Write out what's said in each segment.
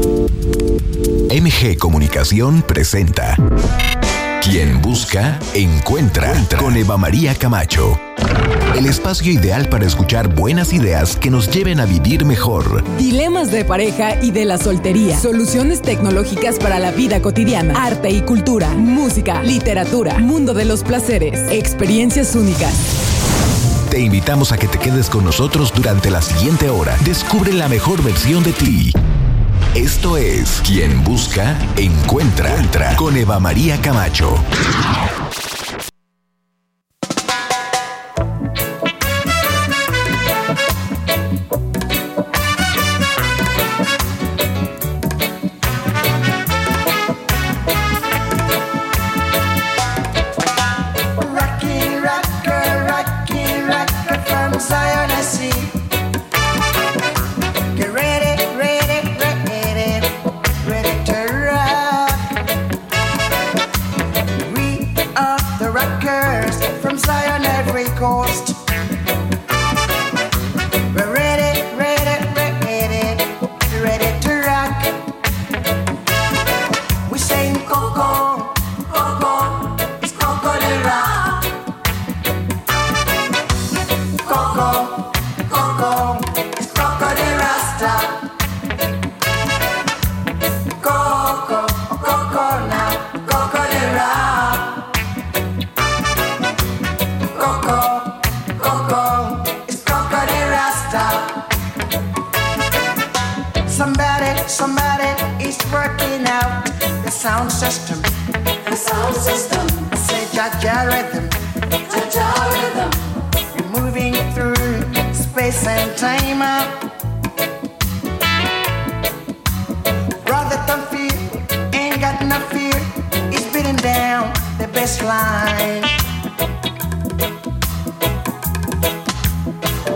MG Comunicación presenta Quien busca, encuentra con Eva María Camacho. El espacio ideal para escuchar buenas ideas que nos lleven a vivir mejor. Dilemas de pareja y de la soltería. Soluciones tecnológicas para la vida cotidiana. Arte y cultura. Música, literatura. Mundo de los placeres. Experiencias únicas. Te invitamos a que te quedes con nosotros durante la siguiente hora. Descubre la mejor versión de ti. Esto es Quien Busca, Encuentra, Entra con Eva María Camacho. system. I say Jaja rhythm. Jaja rhythm. You're moving through space and time. Brother, don't fear. Ain't got no fear. It's beating down the baseline.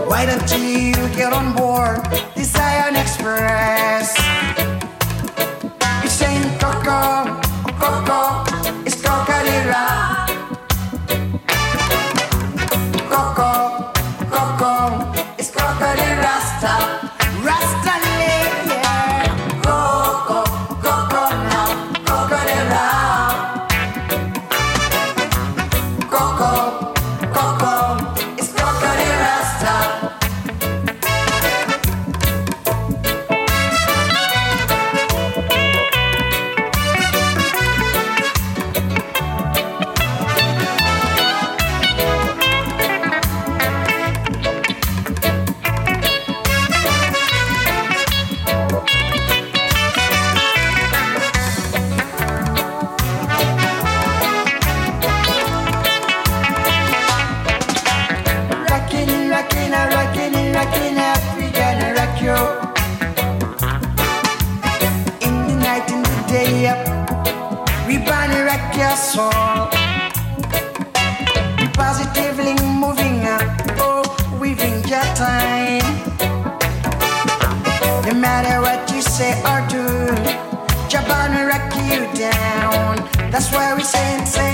Why don't you get on board the Zion Express? soul. Positively moving up, oh, weaving your time. No matter what you say or do, Japan will rock you down. That's why we say, say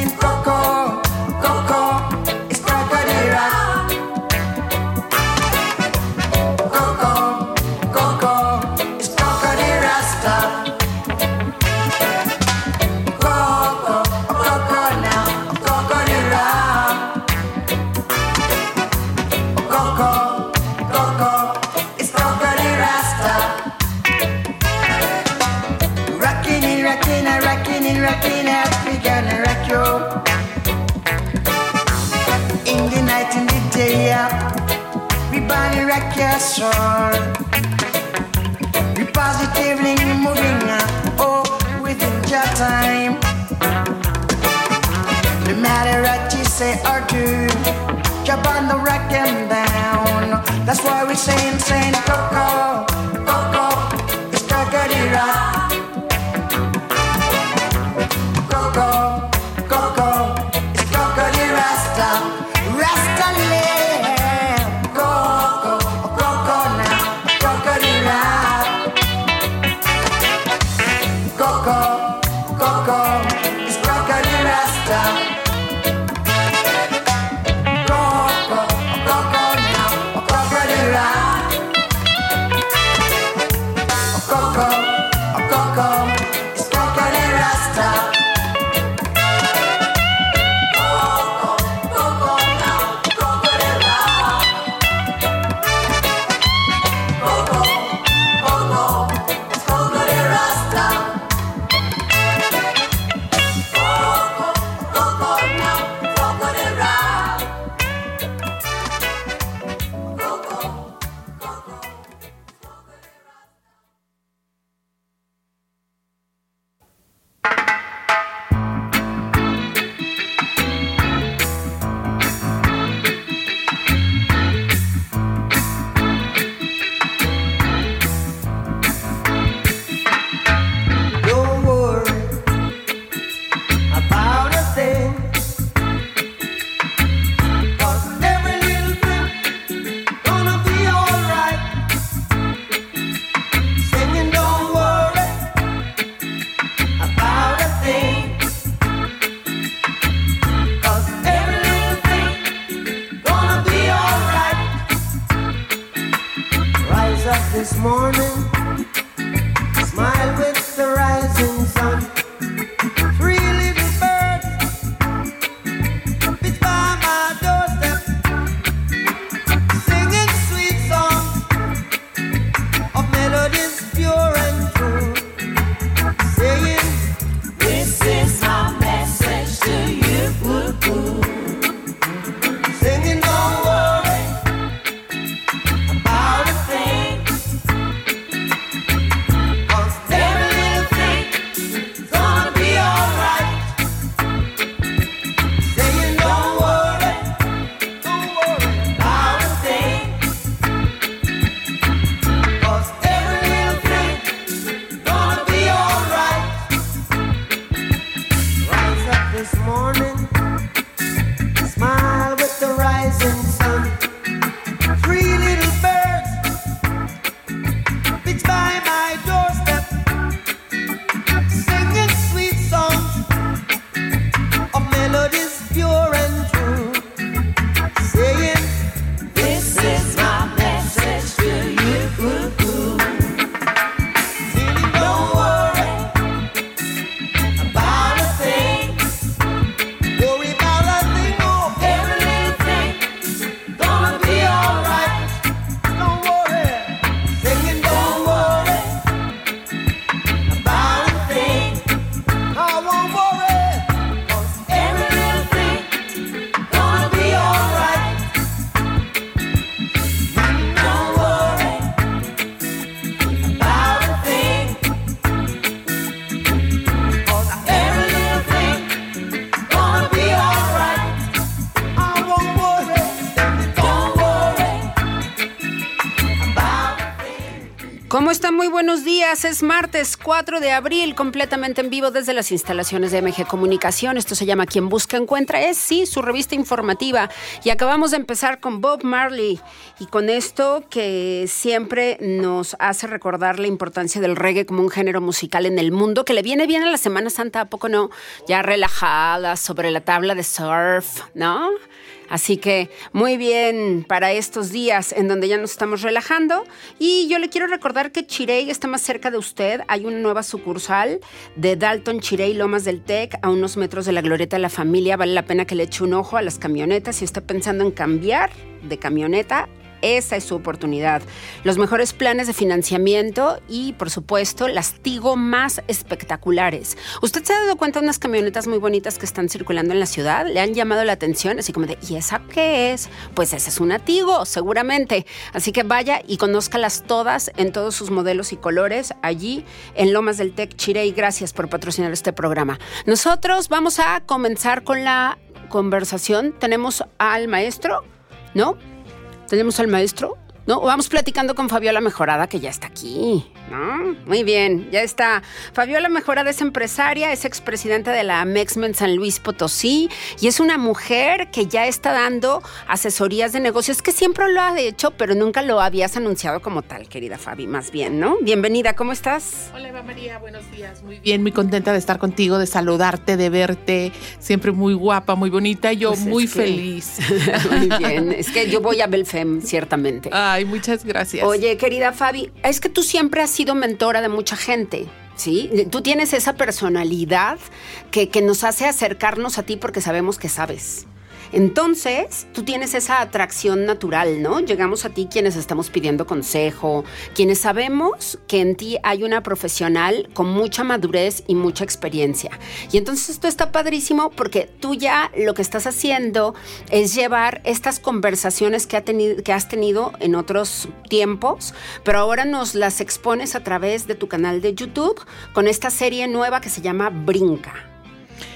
sun. ¿Cómo están? Muy buenos días. Es martes 4 de abril, completamente en vivo desde las instalaciones de MG Comunicación. Esto se llama Quien Busca Encuentra. Es, sí, su revista informativa. Y acabamos de empezar con Bob Marley. Y con esto que siempre nos hace recordar la importancia del reggae como un género musical en el mundo, que le viene bien a la Semana Santa, ¿a poco no? Ya relajada sobre la tabla de surf, ¿no? Así que muy bien para estos días en donde ya nos estamos relajando. Y yo le quiero recordar que Chirey está más cerca de usted. Hay una nueva sucursal de Dalton Chirey Lomas del Tec a unos metros de la Glorieta de la Familia. Vale la pena que le eche un ojo a las camionetas si está pensando en cambiar de camioneta esa es su oportunidad. Los mejores planes de financiamiento y, por supuesto, las Tigo más espectaculares. ¿Usted se ha dado cuenta de unas camionetas muy bonitas que están circulando en la ciudad? ¿Le han llamado la atención? Así como de, ¿y esa qué es? Pues esa es una Tigo, seguramente. Así que vaya y conózcalas todas en todos sus modelos y colores allí en Lomas del Tec Chirey. Gracias por patrocinar este programa. Nosotros vamos a comenzar con la conversación. Tenemos al maestro, ¿no? Tenemos al maestro, ¿no? Vamos platicando con Fabiola Mejorada, que ya está aquí. ¿no? Muy bien, ya está. Fabiola Mejorada es empresaria, es expresidenta de la Mexmen San Luis Potosí y es una mujer que ya está dando asesorías de negocios, que siempre lo ha hecho, pero nunca lo habías anunciado como tal, querida Fabi, más bien, ¿no? Bienvenida, ¿cómo estás? Hola Eva María, buenos días, muy bien, muy contenta de estar contigo, de saludarte, de verte, siempre muy guapa, muy bonita, yo pues muy feliz. muy bien, es que yo voy a Belfem, ciertamente. Ay, muchas gracias. Oye, querida Fabi, es que tú siempre has sido mentora de mucha gente. ¿Sí? Tú tienes esa personalidad que, que nos hace acercarnos a ti porque sabemos que sabes. Entonces, tú tienes esa atracción natural, ¿no? Llegamos a ti quienes estamos pidiendo consejo, quienes sabemos que en ti hay una profesional con mucha madurez y mucha experiencia. Y entonces esto está padrísimo porque tú ya lo que estás haciendo es llevar estas conversaciones que, ha tenido, que has tenido en otros tiempos, pero ahora nos las expones a través de tu canal de YouTube con esta serie nueva que se llama Brinca.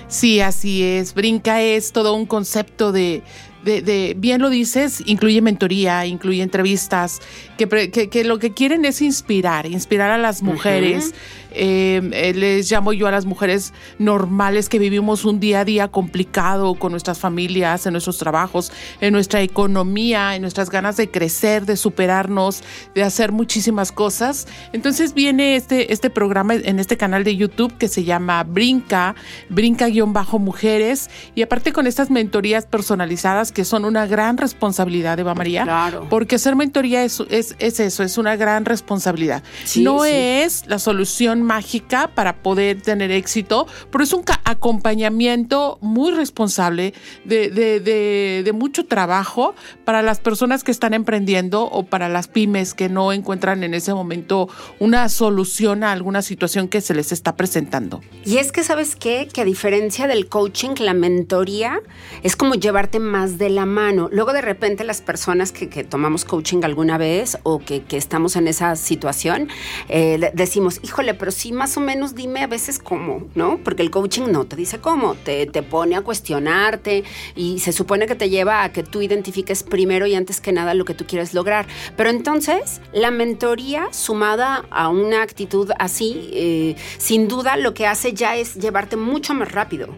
Sí, así es. Brinca es todo un concepto de, de, bien lo dices, incluye mentoría, incluye entrevistas, que, que, lo que quieren es inspirar, inspirar a las mujeres. Eh, les llamo yo a las mujeres normales que vivimos un día a día complicado con nuestras familias, en nuestros trabajos, en nuestra economía, en nuestras ganas de crecer, de superarnos, de hacer muchísimas cosas. Entonces viene este, este programa en este canal de YouTube que se llama Brinca, Brinca-Mujeres, y aparte con estas mentorías personalizadas que son una gran responsabilidad, Eva María. Claro. Porque hacer mentoría es, es, eso, es una gran responsabilidad. no es la solución mágica para poder tener éxito, pero es un acompañamiento muy responsable de, mucho trabajo para las personas que están emprendiendo o para las pymes que no encuentran en ese momento una solución a alguna situación que se les está presentando. Y es que, ¿sabes qué? Que a diferencia del coaching, la mentoría es como llevarte más de la mano. Luego de repente las personas que, tomamos coaching alguna vez o que, estamos en esa situación, eh, decimos, híjole, pero sí más o menos dime a veces cómo, ¿no? Porque el coaching no te dice cómo, te, te pone a cuestionarte y se supone que te lleva a que tú identifiques primero y antes que nada lo que tú quieres lograr. Pero entonces, la mentoría sumada a una actitud así, eh, sin duda lo que hace ya es llevarte mucho más rápido.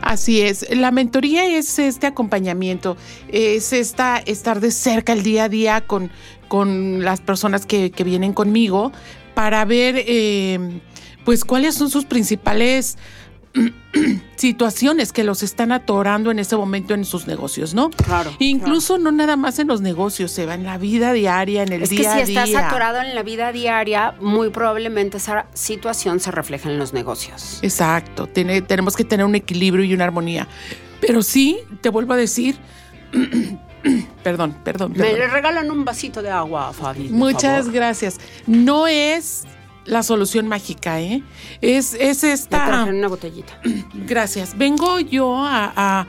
Así es, la mentoría es este acompañamiento, es esta, estar de cerca el día a día con, con las personas que, que vienen conmigo para ver eh, pues cuáles son sus principales situaciones que los están atorando en ese momento en sus negocios, ¿no? Claro. Incluso no nada más en los negocios, se va en la vida diaria, en el día a día. Es que si estás atorado en la vida diaria, muy probablemente esa situación se refleja en los negocios. Exacto, tenemos que tener un equilibrio y una armonía. Pero sí, te vuelvo a decir, perdón, perdón, Me le regalan un vasito de agua, Fabi. Muchas gracias. No es la solución mágica, ¿eh? Es, es esta. una botellita. Gracias. Vengo yo a,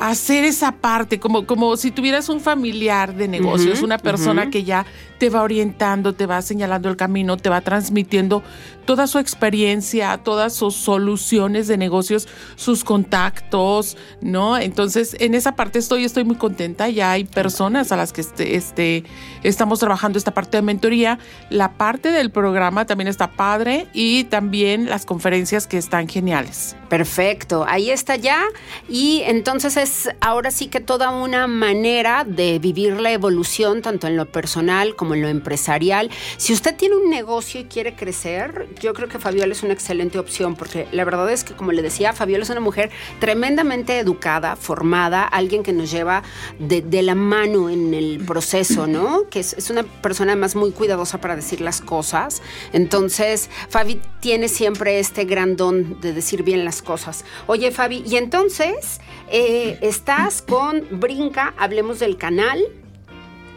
hacer esa parte, como, como si tuvieras un familiar de negocios, una persona que ya te va orientando, te va señalando el camino, te va transmitiendo toda su experiencia, todas sus soluciones de negocios, sus contactos, ¿no? Entonces, en esa parte estoy, estoy muy contenta. Ya hay personas a las que este, este, estamos trabajando esta parte de mentoría. La parte del programa también está padre y también las conferencias que están geniales. Perfecto, ahí está ya. Y entonces es ahora sí que toda una manera de vivir la evolución, tanto en lo personal como en lo empresarial. Si usted tiene un negocio y quiere crecer, yo creo que Fabiola es una excelente opción, porque la verdad es que, como le decía, Fabiola es una mujer tremendamente educada, formada, alguien que nos lleva de, la mano en el proceso, ¿no? Que es, es una persona además muy cuidadosa para decir las cosas. Entonces, Fabi tiene siempre este gran don de decir bien las cosas. Oye, Fabi, y entonces eh, estás con Brinca, hablemos del canal.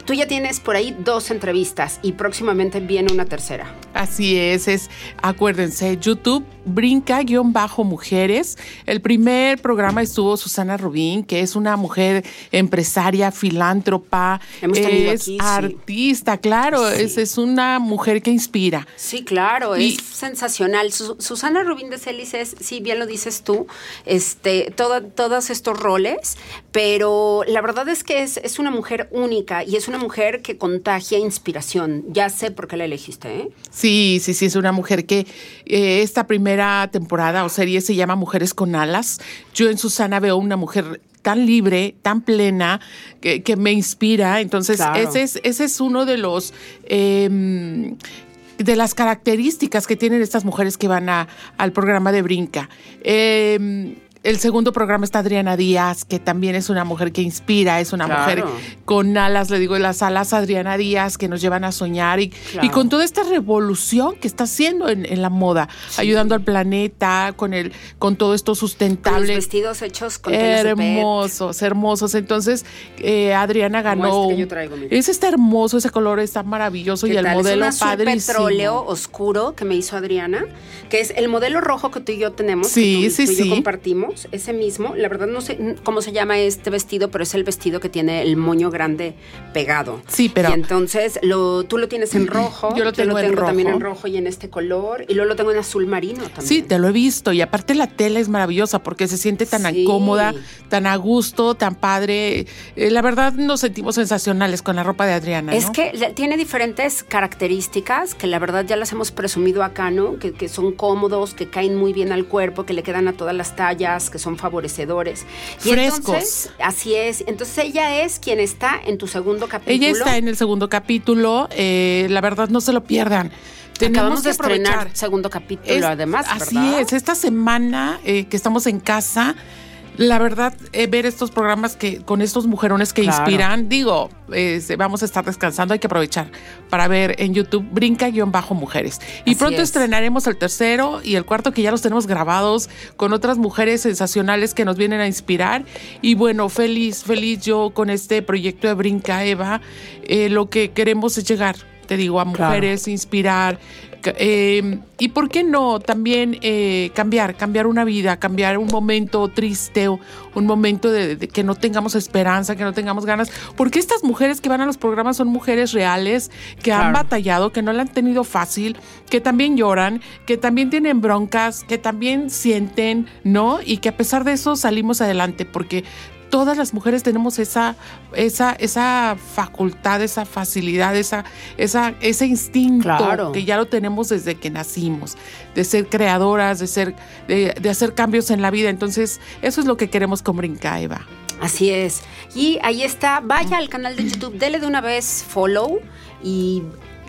Tú ya tienes por ahí dos entrevistas y próximamente viene una tercera. Así es, es, acuérdense, YouTube brinca-mujeres. El primer programa estuvo Susana Rubín, que es una mujer empresaria, filántropa, es artista, claro, es, es, una mujer que inspira. Sí, claro, es sensacional. Susana Rubín de Celis es, sí, bien lo dices tú, este, todos estos roles, pero la verdad es que es, es una mujer única y es una mujer que contagia inspiración. Ya sé por qué la elegiste, ¿eh? Sí, sí, sí, es una mujer que eh, esta primera temporada o serie se llama Mujeres con Alas. Yo en Susana veo una mujer tan libre, tan plena, que, me inspira. Entonces, ese, es, ese es uno de los... Em, de las características que tienen estas mujeres que van a, al programa de Brinca. Eh, el segundo programa está Adriana Díaz, que también es una mujer que inspira, es una mujer con alas, le digo, las alas Adriana Díaz que nos llevan a soñar y, y con toda esta revolución que está haciendo en, la moda, ayudando al planeta, con el, con todo esto sustentable. Con vestidos hechos con hermosos, hermosos. Entonces, eh, Adriana ganó. Este ese está hermoso, ese color está maravilloso y el modelo es padrísimo. petróleo oscuro que me hizo Adriana, que es el modelo rojo que tú y yo tenemos, sí, sí, sí. compartimos ese mismo. La verdad no sé cómo se llama este vestido, pero es el vestido que tiene el moño grande pegado. Sí, pero. Y entonces lo, tú lo tienes en rojo. Yo lo tengo, también en rojo y en este color. Y luego lo tengo en azul marino también. Sí, te lo he visto. Y aparte la tela es maravillosa porque se siente tan cómoda, tan a gusto, tan padre. Eh, la verdad nos sentimos sensacionales con la ropa de Adriana. Es que tiene diferentes características que la verdad ya las hemos presumido acá, ¿no? Que, que son cómodos, que caen muy bien al cuerpo, que le quedan a todas las tallas que son favorecedores. Y Frescos. así es. Entonces ella es quien está en tu segundo capítulo. Ella está en el segundo capítulo. Eh, la verdad, no se lo pierdan. Tenemos Acabamos de estrenar segundo capítulo, además. Así es. Esta semana eh, que estamos en casa la verdad, eh, ver estos programas que con estos mujerones que inspiran, digo, vamos a estar descansando, hay que aprovechar para ver en YouTube Brinca-Mujeres. Y pronto estrenaremos el tercero y el cuarto que ya los tenemos grabados con otras mujeres sensacionales que nos vienen a inspirar. Y bueno, feliz, feliz yo con este proyecto de Brinca Eva. Eh, lo que queremos es llegar, te digo, a mujeres, inspirar, eh, y por qué no también eh, cambiar, cambiar una vida, cambiar un momento triste o un momento de, que no tengamos esperanza, que no tengamos ganas. Porque estas mujeres que van a los programas son mujeres reales, que han batallado, que no la han tenido fácil, que también lloran, que también tienen broncas, que también sienten, ¿no? Y que a pesar de eso salimos adelante, porque todas las mujeres tenemos esa, esa, esa facultad, esa facilidad, esa, esa, ese instinto que ya lo tenemos desde que nacimos, de ser creadoras, de ser, de, hacer cambios en la vida. Entonces, eso es lo que queremos con Brinca, Eva. Así es. Y ahí está, vaya al canal de YouTube, dele de una vez follow y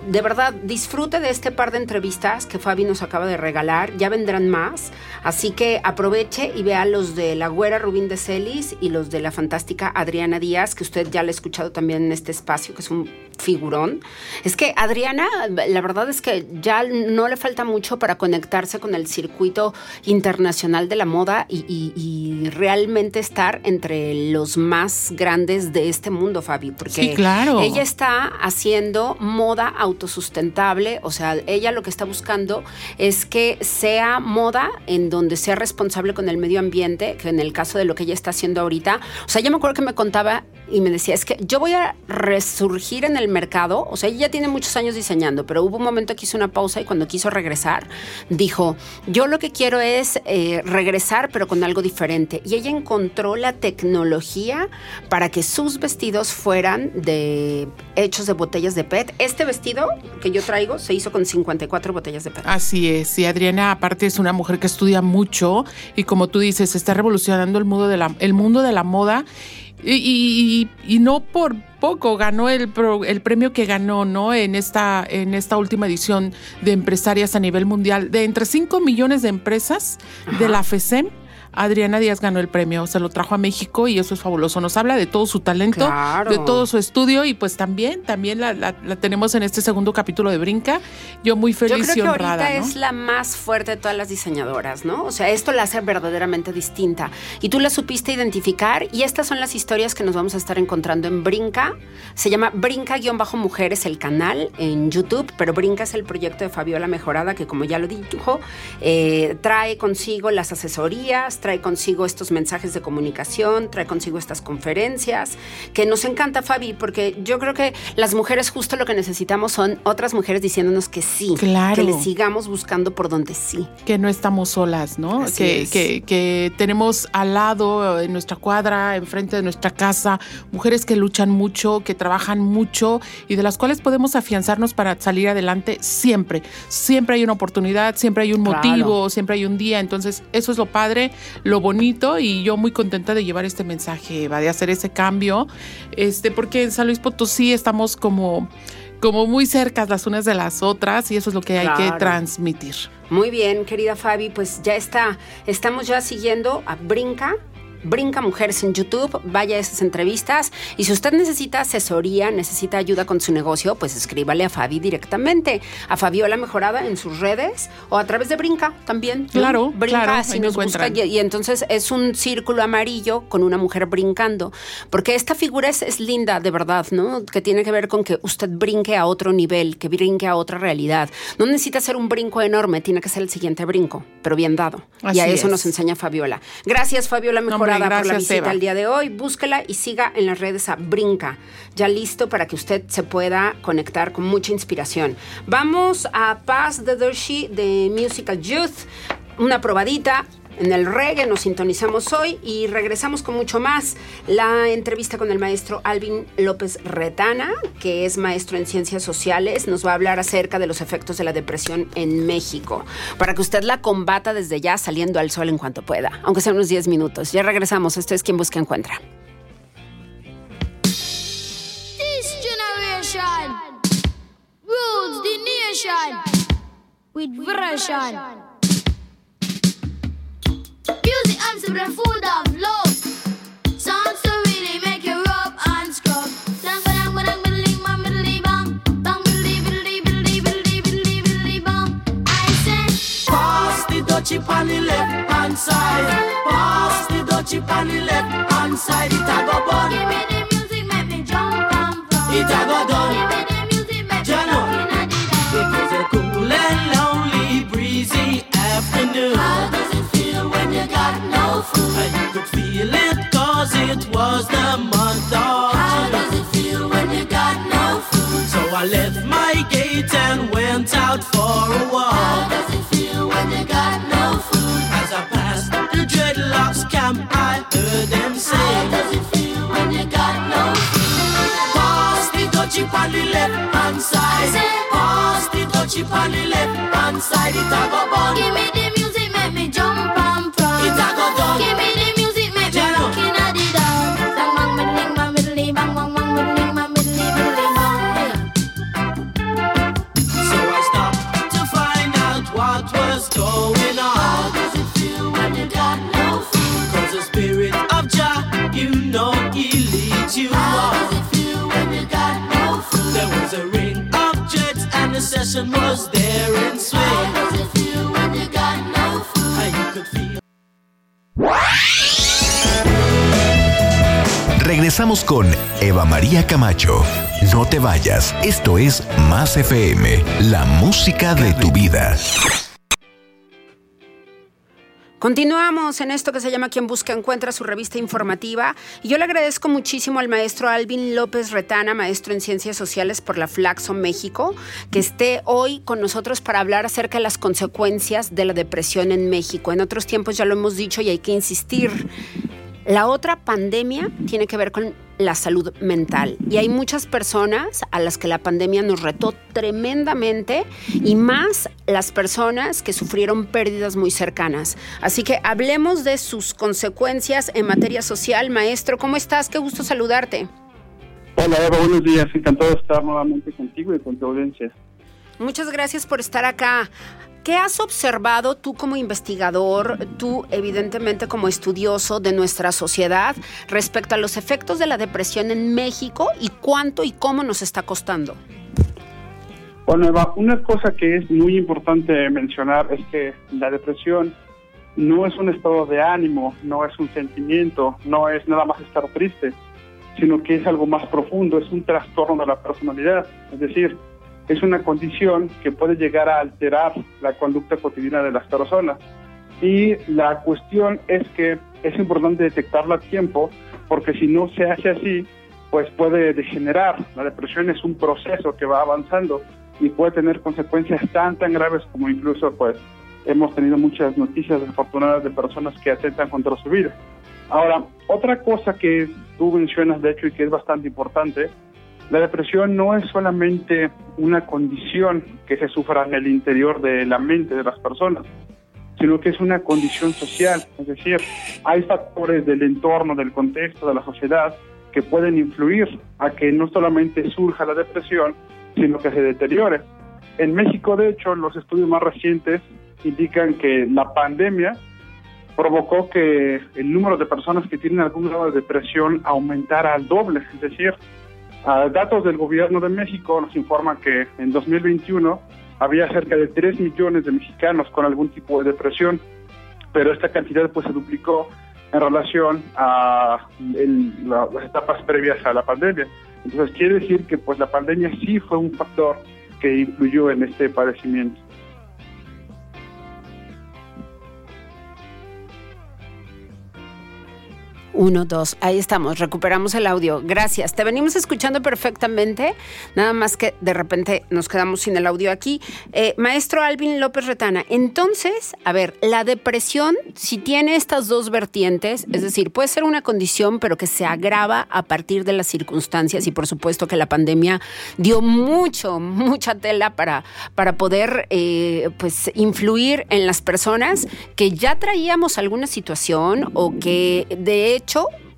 de verdad, disfrute de este par de entrevistas que Fabi nos acaba de regalar. Ya vendrán más. Así que aproveche y vea los de la güera Rubín de Celis y los de la fantástica Adriana Díaz, que usted ya le ha escuchado también en este espacio, que es un figurón. Es que Adriana, la verdad es que ya no le falta mucho para conectarse con el circuito internacional de la moda y, realmente estar entre los más grandes de este mundo, Fabi. Porque claro. ella está haciendo moda auténtica autosustentable, o sea, ella lo que está buscando es que sea moda en donde sea responsable con el medio ambiente, que en el caso de lo que ella está haciendo ahorita, o sea, yo me acuerdo que me contaba y me decía, es que yo voy a resurgir en el mercado, o sea, ella ya tiene muchos años diseñando, pero hubo un momento que hizo una pausa y cuando quiso regresar, dijo, yo lo que quiero es eh, regresar, pero con algo diferente. Y ella encontró la tecnología para que sus vestidos fueran de hechos de botellas de PET. Este vestido que yo traigo se hizo con 54 botellas de PET. Así es, y Adriana aparte es una mujer que estudia mucho y como tú dices, está revolucionando el mundo de la, el mundo de la moda y, no por poco ganó el, el, premio que ganó ¿no? en, esta, en esta última edición de empresarias a nivel mundial. De entre 5 millones de empresas de la FESEM, Adriana Díaz ganó el premio, se lo trajo a México y eso es fabuloso. Nos habla de todo su talento, de todo su estudio y pues también, también la, tenemos en este segundo capítulo de Brinca. Yo muy feliz Yo creo que Ahorita es la más fuerte de todas las diseñadoras, ¿no? O sea, esto la hace verdaderamente distinta. Y tú la supiste identificar y estas son las historias que nos vamos a estar encontrando en Brinca. Se llama Brinca-Mujeres el canal en YouTube, pero Brinca es el proyecto de Fabiola Mejorada que como ya lo dijo, eh, trae consigo las asesorías, trae consigo estos mensajes de comunicación, trae consigo estas conferencias, que nos encanta, Fabi, porque yo creo que las mujeres justo lo que necesitamos son otras mujeres diciéndonos que sí, claro. que le sigamos buscando por donde sí. Que no estamos solas, ¿no? Que, que, que, tenemos al lado, en nuestra cuadra, enfrente de nuestra casa, mujeres que luchan mucho, que trabajan mucho y de las cuales podemos afianzarnos para salir adelante siempre. Siempre hay una oportunidad, siempre hay un motivo, siempre hay un día. Entonces, eso es lo padre lo bonito y yo muy contenta de llevar este mensaje, va de hacer ese cambio, este, porque en San Luis Potosí estamos como, como muy cercas las unas de las otras y eso es lo que hay que transmitir. Muy bien, querida Fabi, pues ya está, estamos ya siguiendo a Brinca Brinca Mujeres en YouTube, vaya a esas entrevistas y si usted necesita asesoría, necesita ayuda con su negocio, pues escríbale a Fabi directamente, a Fabiola Mejorada en sus redes o a través de Brinca también. Claro, Brinca, claro, así nos busca y, entonces es un círculo amarillo con una mujer brincando, porque esta figura es, es, linda de verdad, ¿no? Que tiene que ver con que usted brinque a otro nivel, que brinque a otra realidad. No necesita ser un brinco enorme, tiene que ser el siguiente brinco, pero bien dado. y a eso nos enseña Fabiola. Gracias, Fabiola Mejorada gracias, por la visita el día de hoy. Búsquela y siga en las redes a Brinca, ya listo para que usted se pueda conectar con mucha inspiración. Vamos a Paz the Doshi de Musical Youth, una probadita en el reggae. Nos sintonizamos hoy y regresamos con mucho más. La entrevista con el maestro Alvin López Retana, que es maestro en ciencias sociales, nos va a hablar acerca de los efectos de la depresión en México, para que usted la combata desde ya saliendo al sol en cuanto pueda, aunque sea unos 10 minutos. Ya regresamos. Esto es quien busca encuentra. This generation with. Music and simple food of love. Songs to really make you rub and scrub. Pass the dutchie on the left hand side. Pass the dutchie on the left hand side. It a go bun. Give me the music, make me jump and fun. It a go done. I left my gate and went out for a walk. How does it feel when you got no food? As I passed the dreadlocks camp, I heard them say, How does it feel when you got no food? Pass the dutchie on the left hand side. Pass the dutchie on the left hand side. Con Eva María Camacho No te vayas, esto es Más FM, la música de tu vida. Continuamos en esto que se llama Quien Busca Encuentra, su revista informativa. Y yo le agradezco muchísimo al maestro Alvin López Retana, maestro en Ciencias Sociales por la Flaxo México, que esté hoy con nosotros para hablar acerca de las consecuencias de la depresión en México. En otros tiempos ya lo hemos dicho y hay que insistir. La otra pandemia tiene que ver con la salud mental. Y hay muchas personas a las que la pandemia nos retó tremendamente y más las personas que sufrieron pérdidas muy cercanas. Así que hablemos de sus consecuencias en materia social. Maestro, ¿cómo estás? Qué gusto saludarte. Hola Eva, buenos días. Encantado de estar nuevamente contigo y con tu audiencia. Muchas gracias por estar acá. ¿Qué has observado tú como investigador, tú evidentemente como estudioso de nuestra sociedad respecto a los efectos de la depresión en México y cuánto y cómo nos está costando? Bueno, Eva, una cosa que es muy importante mencionar es que la depresión no es un estado de ánimo, no es un sentimiento, no es nada más estar triste, sino que es algo más profundo, es un trastorno de la personalidad. Es decir, es una condición que puede llegar a alterar la conducta cotidiana de las personas. Y la cuestión es que es importante detectarla a tiempo, porque si no se hace así, pues puede degenerar. La depresión es un proceso que va avanzando y puede tener consecuencias tan, tan graves como incluso, pues, hemos tenido muchas noticias desafortunadas de personas que atentan contra su vida. Ahora, otra cosa que tú mencionas, de hecho, y que es bastante importante, la depresión no es solamente una condición que se sufra en el interior de la mente de las personas, sino que es una condición social. Es decir, hay factores del entorno, del contexto, de la sociedad que pueden influir a que no solamente surja la depresión, sino que se deteriore. En México, de hecho, los estudios más recientes indican que la pandemia provocó que el número de personas que tienen algún grado de depresión aumentara al doble, es decir, datos del gobierno de México nos informan que en 2021 había cerca de 3 millones de mexicanos con algún tipo de depresión, pero esta cantidad pues se duplicó en relación a las etapas previas a la pandemia. Entonces quiere decir que pues la pandemia sí fue un factor que influyó en este padecimiento. Uno, dos, ahí estamos, recuperamos el audio. Gracias. Te venimos escuchando perfectamente, nada más que de repente nos quedamos sin el audio aquí. Eh, maestro Alvin López Retana, entonces, a ver, la depresión, si tiene estas dos vertientes, es decir, puede ser una condición, pero que se agrava a partir de las circunstancias y por supuesto que la pandemia dio mucho, mucha tela para, para poder eh, pues influir en las personas que ya traíamos alguna situación o que de hecho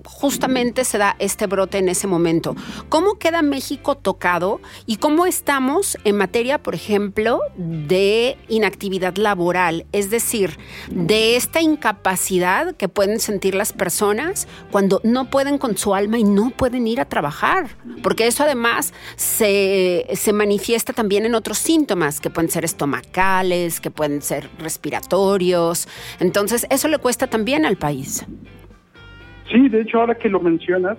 justamente se da este brote en ese momento. ¿Cómo queda México tocado y cómo estamos en materia, por ejemplo, de inactividad laboral? Es decir, de esta incapacidad que pueden sentir las personas cuando no pueden con su alma y no pueden ir a trabajar. Porque eso además se, se manifiesta también en otros síntomas que pueden ser estomacales, que pueden ser respiratorios. Entonces, eso le cuesta también al país. Sí, de hecho, ahora que lo mencionas,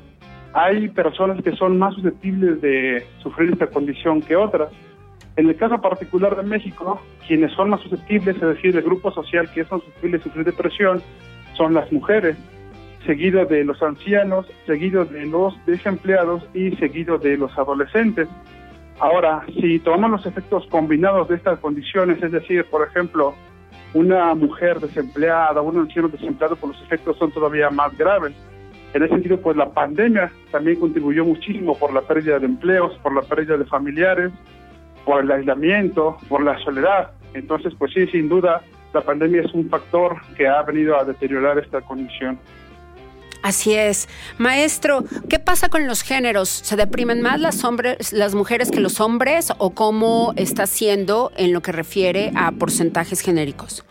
hay personas que son más susceptibles de sufrir esta condición que otras. En el caso particular de México, quienes son más susceptibles, es decir, el grupo social que es más susceptible de sufrir depresión, son las mujeres, seguido de los ancianos, seguido de los desempleados y seguido de los adolescentes. Ahora, si tomamos los efectos combinados de estas condiciones, es decir, por ejemplo, una mujer desempleada, un anciano desempleado, por los efectos son todavía más graves. En ese sentido, pues la pandemia también contribuyó muchísimo por la pérdida de empleos, por la pérdida de familiares, por el aislamiento, por la soledad. Entonces, pues sí, sin duda, la pandemia es un factor que ha venido a deteriorar esta condición. Así es. Maestro, ¿qué pasa con los géneros? ¿Se deprimen más las, hombres, las mujeres que los hombres o cómo está siendo en lo que refiere a porcentajes genéricos?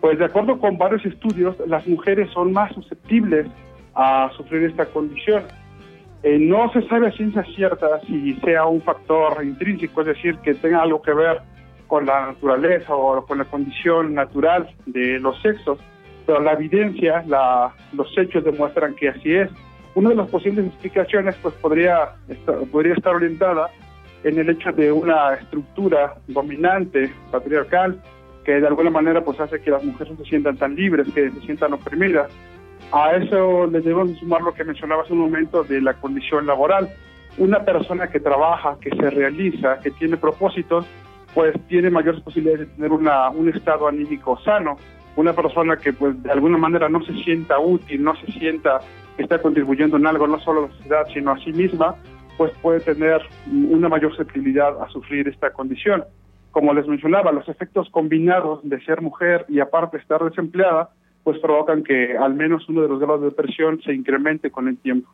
Pues de acuerdo con varios estudios, las mujeres son más susceptibles a sufrir esta condición. Eh, no se sabe a ciencia cierta si sea un factor intrínseco, es decir, que tenga algo que ver con la naturaleza o con la condición natural de los sexos pero la evidencia, los hechos demuestran que así es. Una de las posibles explicaciones pues podría estar, podría estar orientada en el hecho de una estructura dominante, patriarcal, que de alguna manera pues hace que las mujeres se sientan tan libres, que se sientan oprimidas. A eso le debemos sumar lo que mencionaba hace un momento de la condición laboral. Una persona que trabaja, que se realiza, que tiene propósitos, pues tiene mayores posibilidades de tener una, un estado anímico sano. Una persona que pues de alguna manera no se sienta útil, no se sienta que está contribuyendo en algo, no solo a la sociedad, sino a sí misma, pues puede tener una mayor susceptibilidad a sufrir esta condición. Como les mencionaba, los efectos combinados de ser mujer y aparte estar desempleada, pues provocan que al menos uno de los grados de depresión se incremente con el tiempo.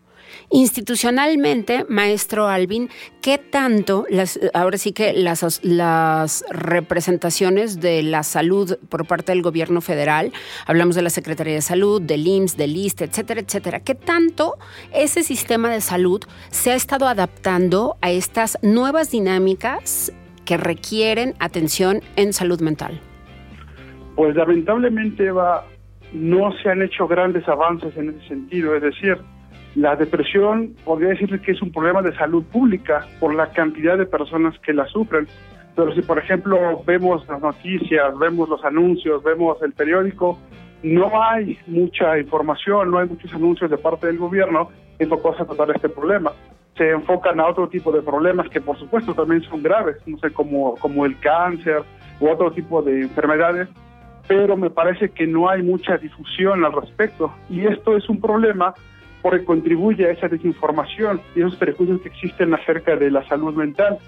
Institucionalmente, maestro Alvin, ¿qué tanto, las, ahora sí que las, las representaciones de la salud por parte del gobierno federal, hablamos de la Secretaría de Salud, del IMSS, del ISTE, etcétera, etcétera, qué tanto ese sistema de salud se ha estado adaptando a estas nuevas dinámicas que requieren atención en salud mental? Pues lamentablemente va, no se han hecho grandes avances en ese sentido, es decir, la depresión podría decirse que es un problema de salud pública por la cantidad de personas que la sufren. Pero si, por ejemplo, vemos las noticias, vemos los anuncios, vemos el periódico, no hay mucha información, no hay muchos anuncios de parte del gobierno enfocados a tratar este problema. Se enfocan a otro tipo de problemas que, por supuesto, también son graves, no sé, como, como el cáncer u otro tipo de enfermedades, pero me parece que no hay mucha difusión al respecto. Y esto es un problema porque contribuye a esa desinformación y esos prejuicios que existen acerca de la salud mental.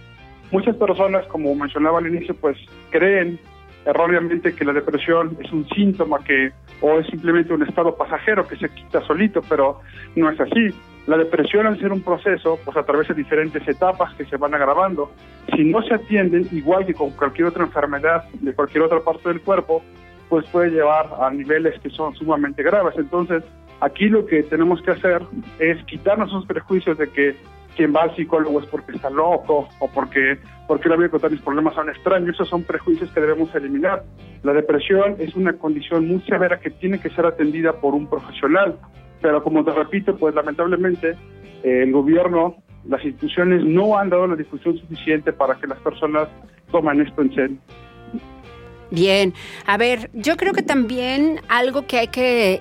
Muchas personas, como mencionaba al inicio, pues creen erróneamente que la depresión es un síntoma que o es simplemente un estado pasajero que se quita solito, pero no es así. La depresión al ser un proceso, pues a través de diferentes etapas que se van agravando, si no se atienden, igual que con cualquier otra enfermedad de cualquier otra parte del cuerpo, pues puede llevar a niveles que son sumamente graves. Entonces, Aquí lo que tenemos que hacer es quitarnos esos prejuicios de que quien va al psicólogo es porque está loco o porque, porque la vida contar mis problemas son extraños. Esos son prejuicios que debemos eliminar. La depresión es una condición muy severa que tiene que ser atendida por un profesional. Pero como te repito, pues lamentablemente eh, el gobierno, las instituciones no han dado la difusión suficiente para que las personas tomen esto en serio. Bien, a ver, yo creo que también algo que hay que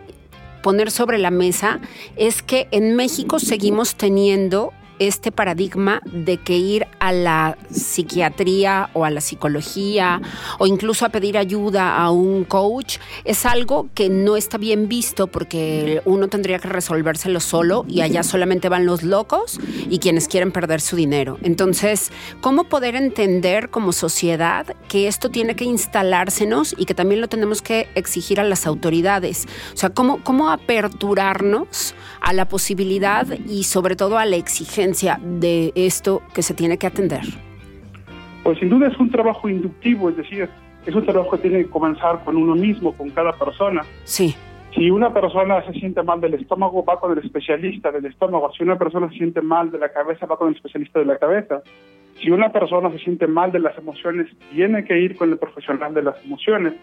poner sobre la mesa es que en México seguimos teniendo este paradigma de que ir a la psiquiatría o a la psicología o incluso a pedir ayuda a un coach es algo que no está bien visto porque uno tendría que resolvérselo solo y allá solamente van los locos y quienes quieren perder su dinero. Entonces, ¿cómo poder entender como sociedad que esto tiene que instalársenos y que también lo tenemos que exigir a las autoridades? O sea, ¿cómo, cómo aperturarnos a la posibilidad y sobre todo a la exigencia de esto que se tiene que atender? Pues sin duda es un trabajo inductivo, es decir, es un trabajo que tiene que comenzar con uno mismo, con cada persona. Sí. Si una persona se siente mal del estómago, va con el especialista del estómago. Si una persona se siente mal de la cabeza, va con el especialista de la cabeza. Si una persona se siente mal de las emociones, tiene que ir con el profesional de las emociones.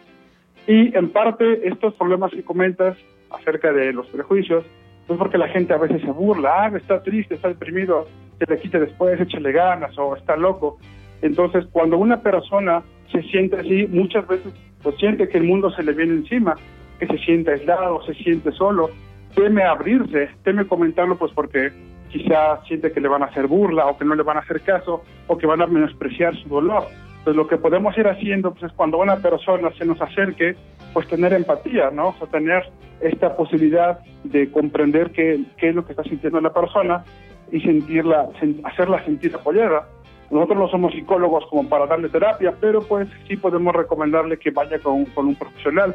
Y en parte estos problemas que comentas acerca de los prejuicios no es porque la gente a veces se burla, ah, está triste, está deprimido, se le quite después, échale ganas o está loco. Entonces, cuando una persona se siente así, muchas veces pues siente que el mundo se le viene encima, que se siente aislado, se siente solo, teme abrirse, teme comentarlo pues porque quizá siente que le van a hacer burla o que no le van a hacer caso o que van a menospreciar su dolor. Entonces lo que podemos ir haciendo pues, es cuando una persona se nos acerque, pues tener empatía, ¿no? O sea, tener esta posibilidad de comprender qué, qué es lo que está sintiendo la persona y sentirla, hacerla sentir apoyada. Nosotros no somos psicólogos como para darle terapia, pero pues sí podemos recomendarle que vaya con, con un profesional.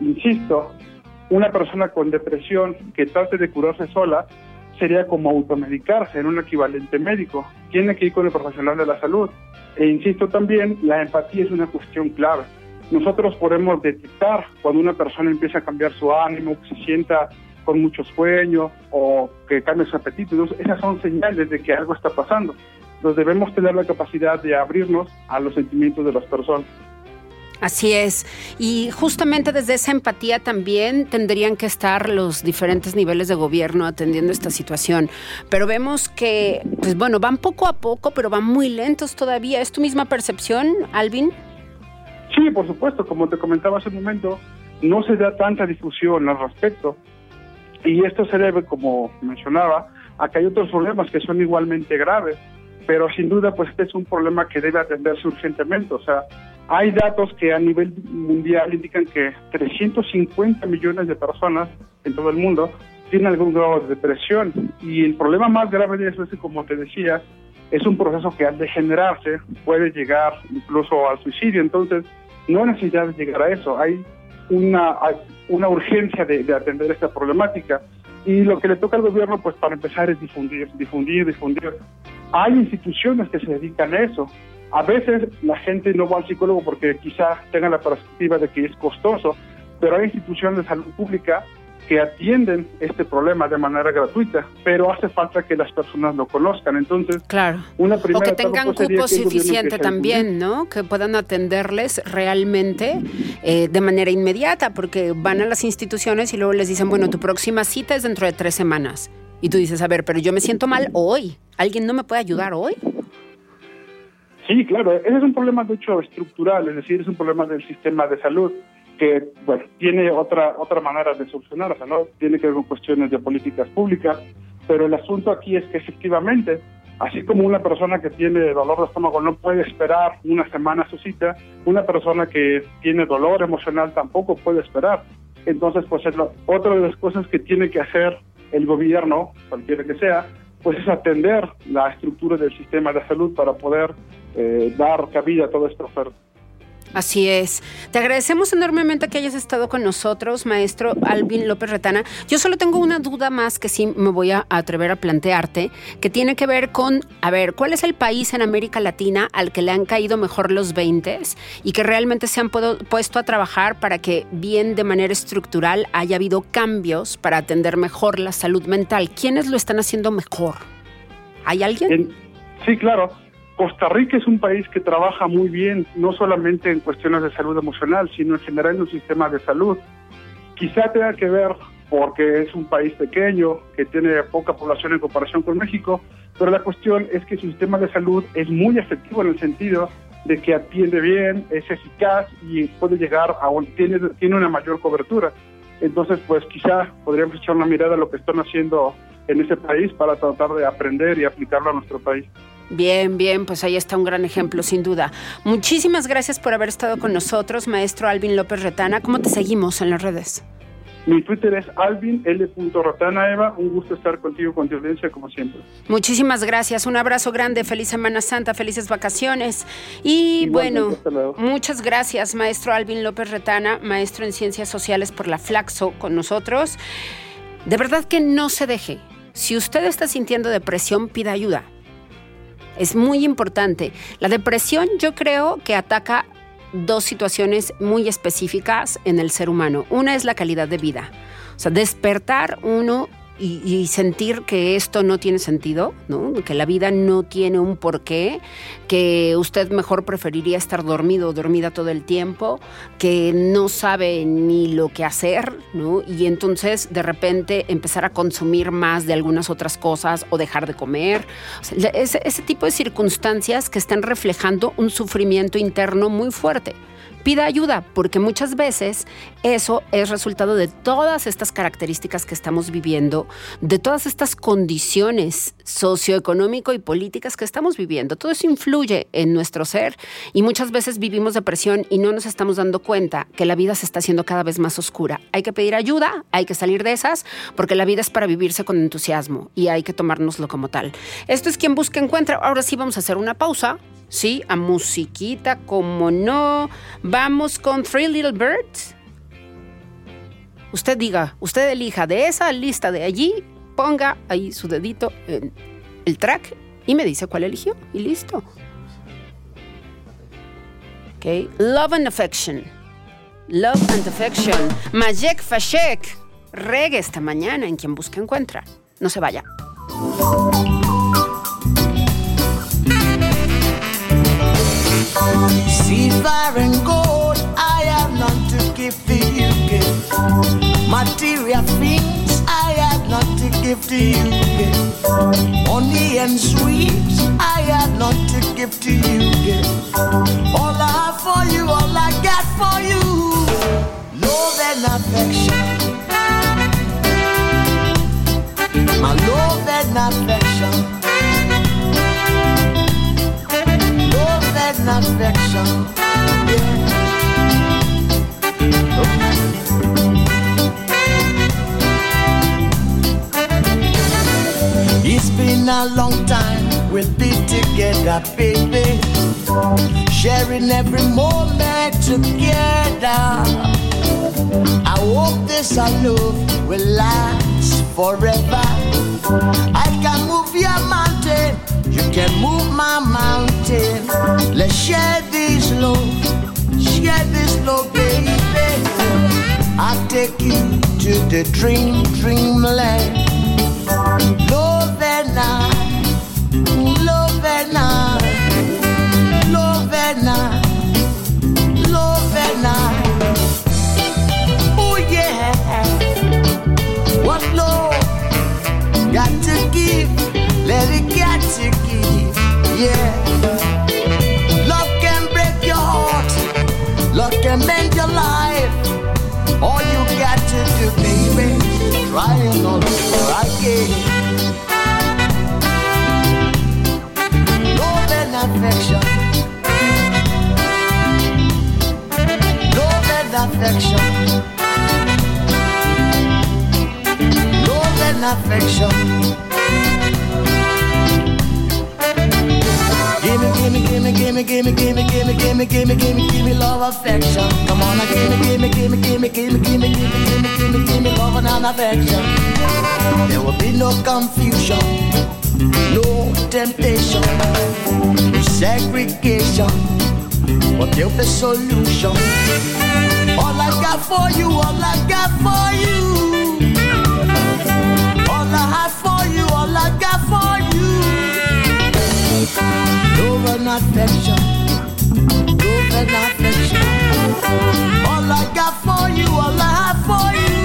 Insisto, una persona con depresión que trate de curarse sola sería como automedicarse en un equivalente médico. Tiene que ir con el profesional de la salud. E insisto también, la empatía es una cuestión clave nosotros podemos detectar cuando una persona empieza a cambiar su ánimo, que se sienta con mucho sueño o que cambie su apetito. Esas son señales de que algo está pasando. Entonces, debemos tener la capacidad de abrirnos a los sentimientos de las personas. Así es. Y justamente desde esa empatía también tendrían que estar los diferentes niveles de gobierno atendiendo esta situación. Pero vemos que, pues bueno, van poco a poco, pero van muy lentos todavía. ¿Es tu misma percepción, Alvin? Sí, por supuesto. Como te comentaba hace un momento, no se da tanta difusión al respecto. Y esto se debe, como mencionaba, a que hay otros problemas que son igualmente graves. Pero sin duda, pues este es un problema que debe atenderse urgentemente. O sea, hay datos que a nivel mundial indican que 350 millones de personas en todo el mundo tienen algún grado de depresión y el problema más grave de eso es que, como te decía, es un proceso que al degenerarse puede llegar incluso al suicidio. Entonces, no hay necesidad de llegar a eso. Hay una, una urgencia de, de atender esta problemática. Y lo que le toca al gobierno, pues para empezar, es difundir, difundir, difundir. Hay instituciones que se dedican a eso. A veces la gente no va al psicólogo porque quizá tenga la perspectiva de que es costoso, pero hay instituciones de salud pública que atienden este problema de manera gratuita, pero hace falta que las personas lo conozcan. Entonces, claro. una primera o que tengan cupo suficiente también, ¿no? Que puedan atenderles realmente eh, de manera inmediata, porque van a las instituciones y luego les dicen, bueno, tu próxima cita es dentro de tres semanas. Y tú dices, a ver, pero yo me siento mal hoy. ¿Alguien no me puede ayudar hoy? Sí, claro, ese es un problema de hecho estructural, es decir, es un problema del sistema de salud que, bueno, tiene otra otra manera de solucionar, o sea, no tiene que ver con cuestiones de políticas públicas, pero el asunto aquí es que efectivamente, así como una persona que tiene dolor de estómago no puede esperar una semana su cita, una persona que tiene dolor emocional tampoco puede esperar. Entonces, pues es otra de las cosas que tiene que hacer el gobierno, cualquiera que sea, pues es atender la estructura del sistema de salud para poder eh, dar cabida a toda esta oferta. Así es. Te agradecemos enormemente que hayas estado con nosotros, maestro Alvin López Retana. Yo solo tengo una duda más que sí me voy a atrever a plantearte, que tiene que ver con, a ver, ¿cuál es el país en América Latina al que le han caído mejor los 20 y que realmente se han puesto a trabajar para que bien de manera estructural haya habido cambios para atender mejor la salud mental? ¿Quiénes lo están haciendo mejor? ¿Hay alguien? sí, claro. Costa Rica es un país que trabaja muy bien, no solamente en cuestiones de salud emocional, sino en general en un sistema de salud. Quizá tenga que ver porque es un país pequeño, que tiene poca población en comparación con México, pero la cuestión es que su sistema de salud es muy efectivo en el sentido de que atiende bien, es eficaz y puede llegar a un, tiene, tiene una mayor cobertura. Entonces, pues quizá podríamos echar una mirada a lo que están haciendo en ese país para tratar de aprender y aplicarlo a nuestro país. Bien, bien, pues ahí está un gran ejemplo, sin duda. Muchísimas gracias por haber estado con nosotros, maestro Alvin López Retana. ¿Cómo te seguimos en las redes? Mi Twitter es Alvin L. Eva. Un gusto estar contigo, con tu audiencia, como siempre. Muchísimas gracias. Un abrazo grande. Feliz Semana Santa, felices vacaciones. Y bueno, muchas gracias, maestro Alvin López Retana, maestro en Ciencias Sociales por la Flaxo, con nosotros. De verdad que no se deje. Si usted está sintiendo depresión, pida ayuda es muy importante. La depresión yo creo que ataca dos situaciones muy específicas en el ser humano. Una es la calidad de vida. O sea, despertar uno y, sentir que esto no tiene sentido, ¿no? que la vida no tiene un porqué, que usted mejor preferiría estar dormido o dormida todo el tiempo, que no sabe ni lo que hacer, ¿no? y entonces de repente empezar a consumir más de algunas otras cosas o dejar de comer. ese, ese tipo de circunstancias que están reflejando un sufrimiento interno muy fuerte pida ayuda, porque muchas veces eso es resultado de todas estas características que estamos viviendo, de todas estas condiciones socioeconómico y políticas que estamos viviendo. Todo eso influye en nuestro ser y muchas veces vivimos depresión y no nos estamos dando cuenta que la vida se está haciendo cada vez más oscura. Hay que pedir ayuda, hay que salir de esas, porque la vida es para vivirse con entusiasmo y hay que tomárnoslo como tal. Esto es quien busca encuentra. Ahora sí vamos a hacer una pausa ¿sí? A musiquita, como no. Vamos con Three Little Birds. Usted diga, usted elija de esa lista de allí, ponga ahí su dedito en el track y me dice cuál eligió y listo. Ok, Love and Affection. Love and Affection. Majek Fashek. Reggae esta mañana en quien busca encuentra. No se vaya. Fire and gold I have none to give to you. Girl. Material things I have none to give to you. Girl. Honey and sweets I have none to give to you. Girl. We'll be together, baby. Sharing every moment together. I hope this our love will last forever. I can move your mountain, you can move my mountain. Let's share this love, share this love, baby. I'll take you to the dream, dreamland. I, Oh yeah, what love got to give, let it to give, yeah. Love can break your heart, love can mend your life. All you got to do, baby, try again. affection. Loaded affection. Loaded affection. Gimme, gimme, gimme, gimme, gimme, gimme, gimme, gimme, gimme, gimme, gimme love affection. Come on, gimme, gimme, gimme, gimme, gimme, gimme, gimme, gimme, gimme, gimme love and affection. There will be no confusion, no temptation, segregation, but there'll be solution. All I got for you, all I got for you, all I have for you, all I got for you. Love and affection, love and affection. All I got for you, all I have for you.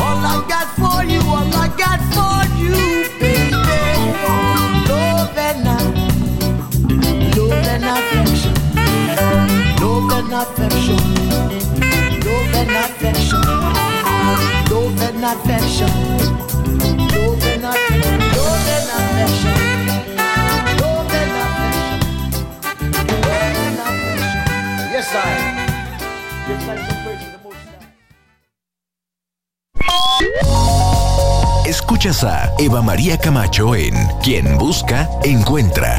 All I got for you, all I got for you, baby. Love and love and affection, love and affection, love and affection, love and affection, love and affection, Escuchas a Eva María Camacho en Quien Busca, Encuentra.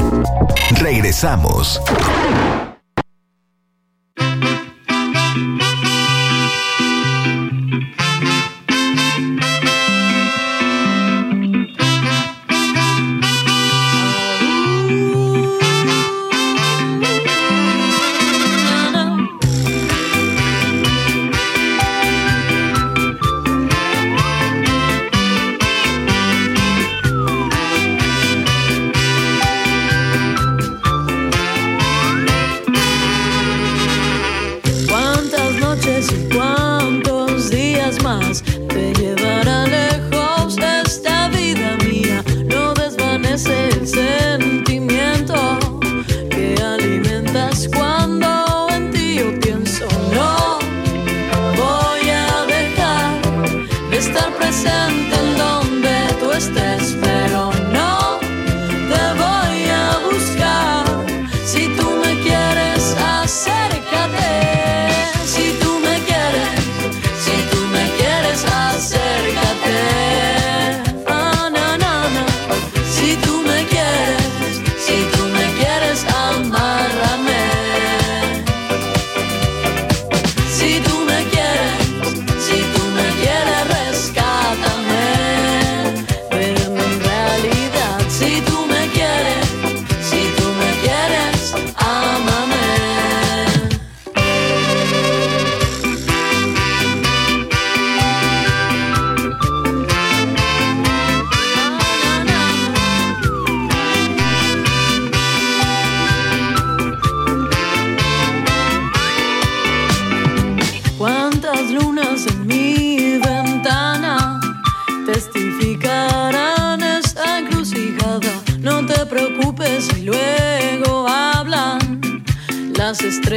Regresamos.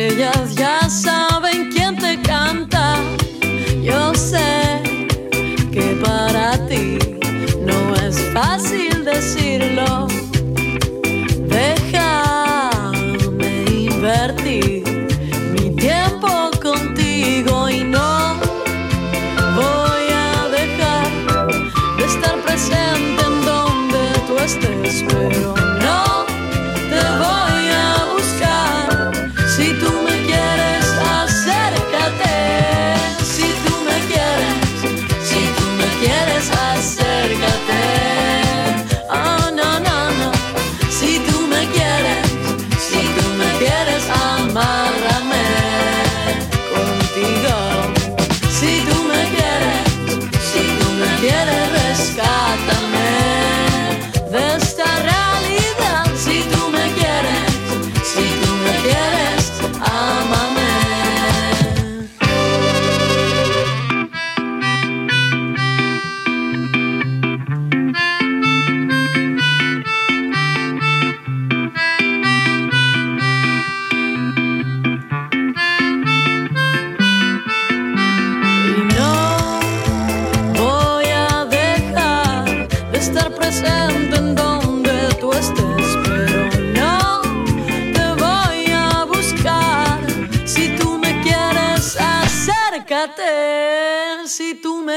Las estrellas ya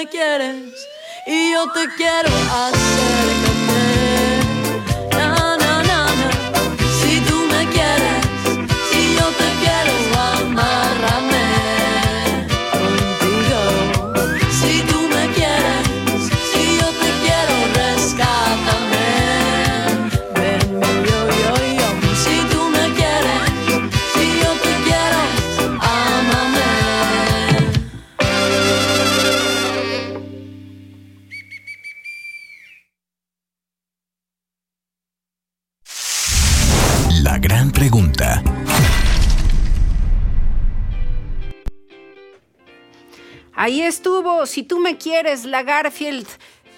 quieres y yo te quiero, acércate. Estuvo, si tú me quieres, la Garfield,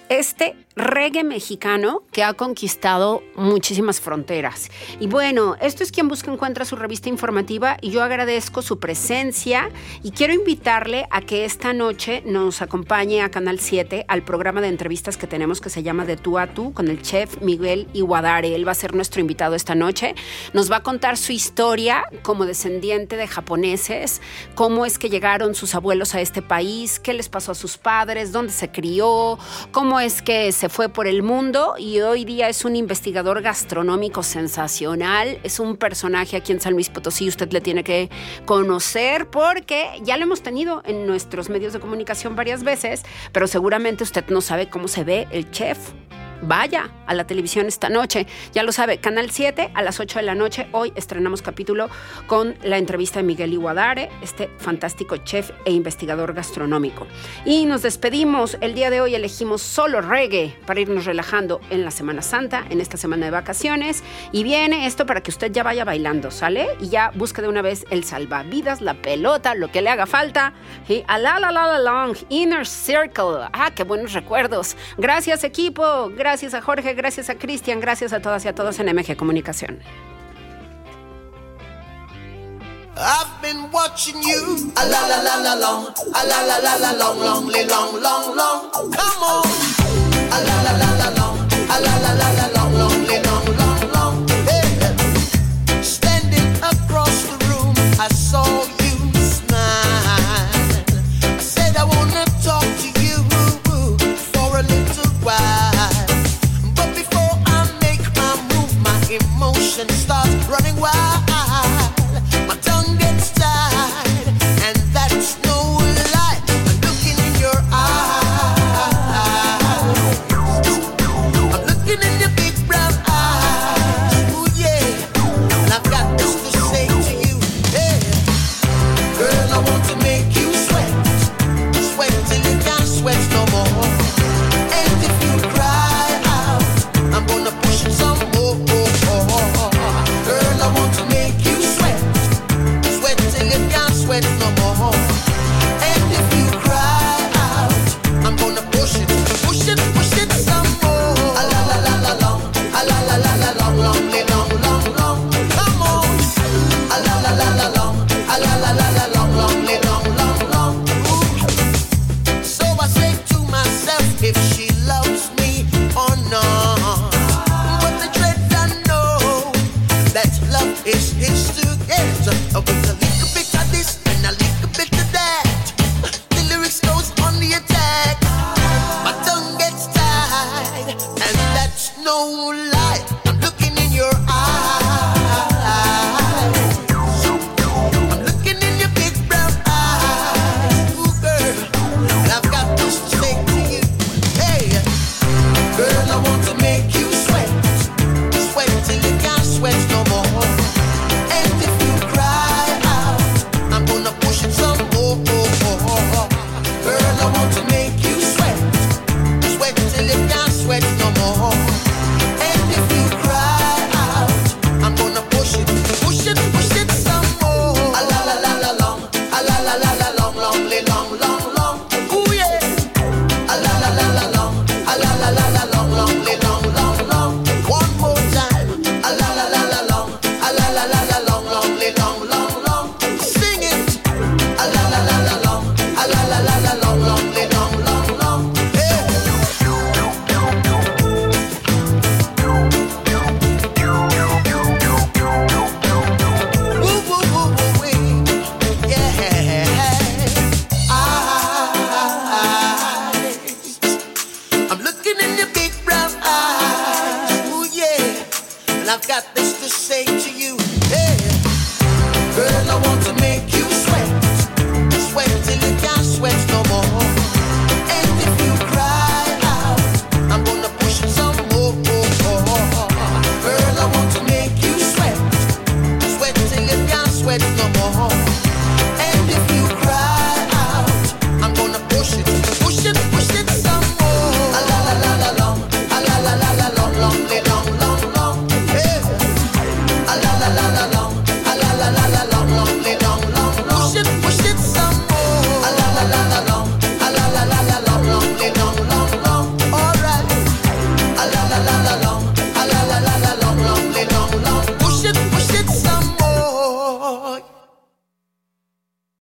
este reggae mexicano que ha conquistado muchísimas fronteras. Y bueno, esto es quien busca encuentra su revista informativa y yo agradezco su presencia y quiero invitarle a que esta noche nos acompañe a Canal 7 al programa de entrevistas que tenemos que se llama De tú a tú con el chef Miguel Iguadare. Él va a ser nuestro invitado esta noche. Nos va a contar su historia como descendiente de japoneses, cómo es que llegaron sus abuelos a este país, qué les pasó a sus padres, dónde se crió, cómo es que se fue por el mundo y hoy día es un investigador gastronómico sensacional, es un personaje aquí en San Luis Potosí, usted le tiene que conocer porque ya lo hemos tenido en nuestros medios de comunicación varias veces, pero seguramente usted no sabe cómo se ve el chef. Vaya a la televisión esta noche. Ya lo sabe, Canal 7 a las 8 de la noche. Hoy estrenamos capítulo con la entrevista de Miguel Iguadare, este fantástico chef e investigador gastronómico. Y nos despedimos. El día de hoy elegimos solo reggae para irnos relajando en la Semana Santa, en esta semana de vacaciones. Y viene esto para que usted ya vaya bailando, ¿sale? Y ya busque de una vez el salvavidas, la pelota, lo que le haga falta. Y a la la la long, Inner Circle. Ah, qué buenos recuerdos. Gracias, equipo. Gracias a Jorge, gracias a Cristian, gracias a todas y a todos en MG Comunicación. and stars.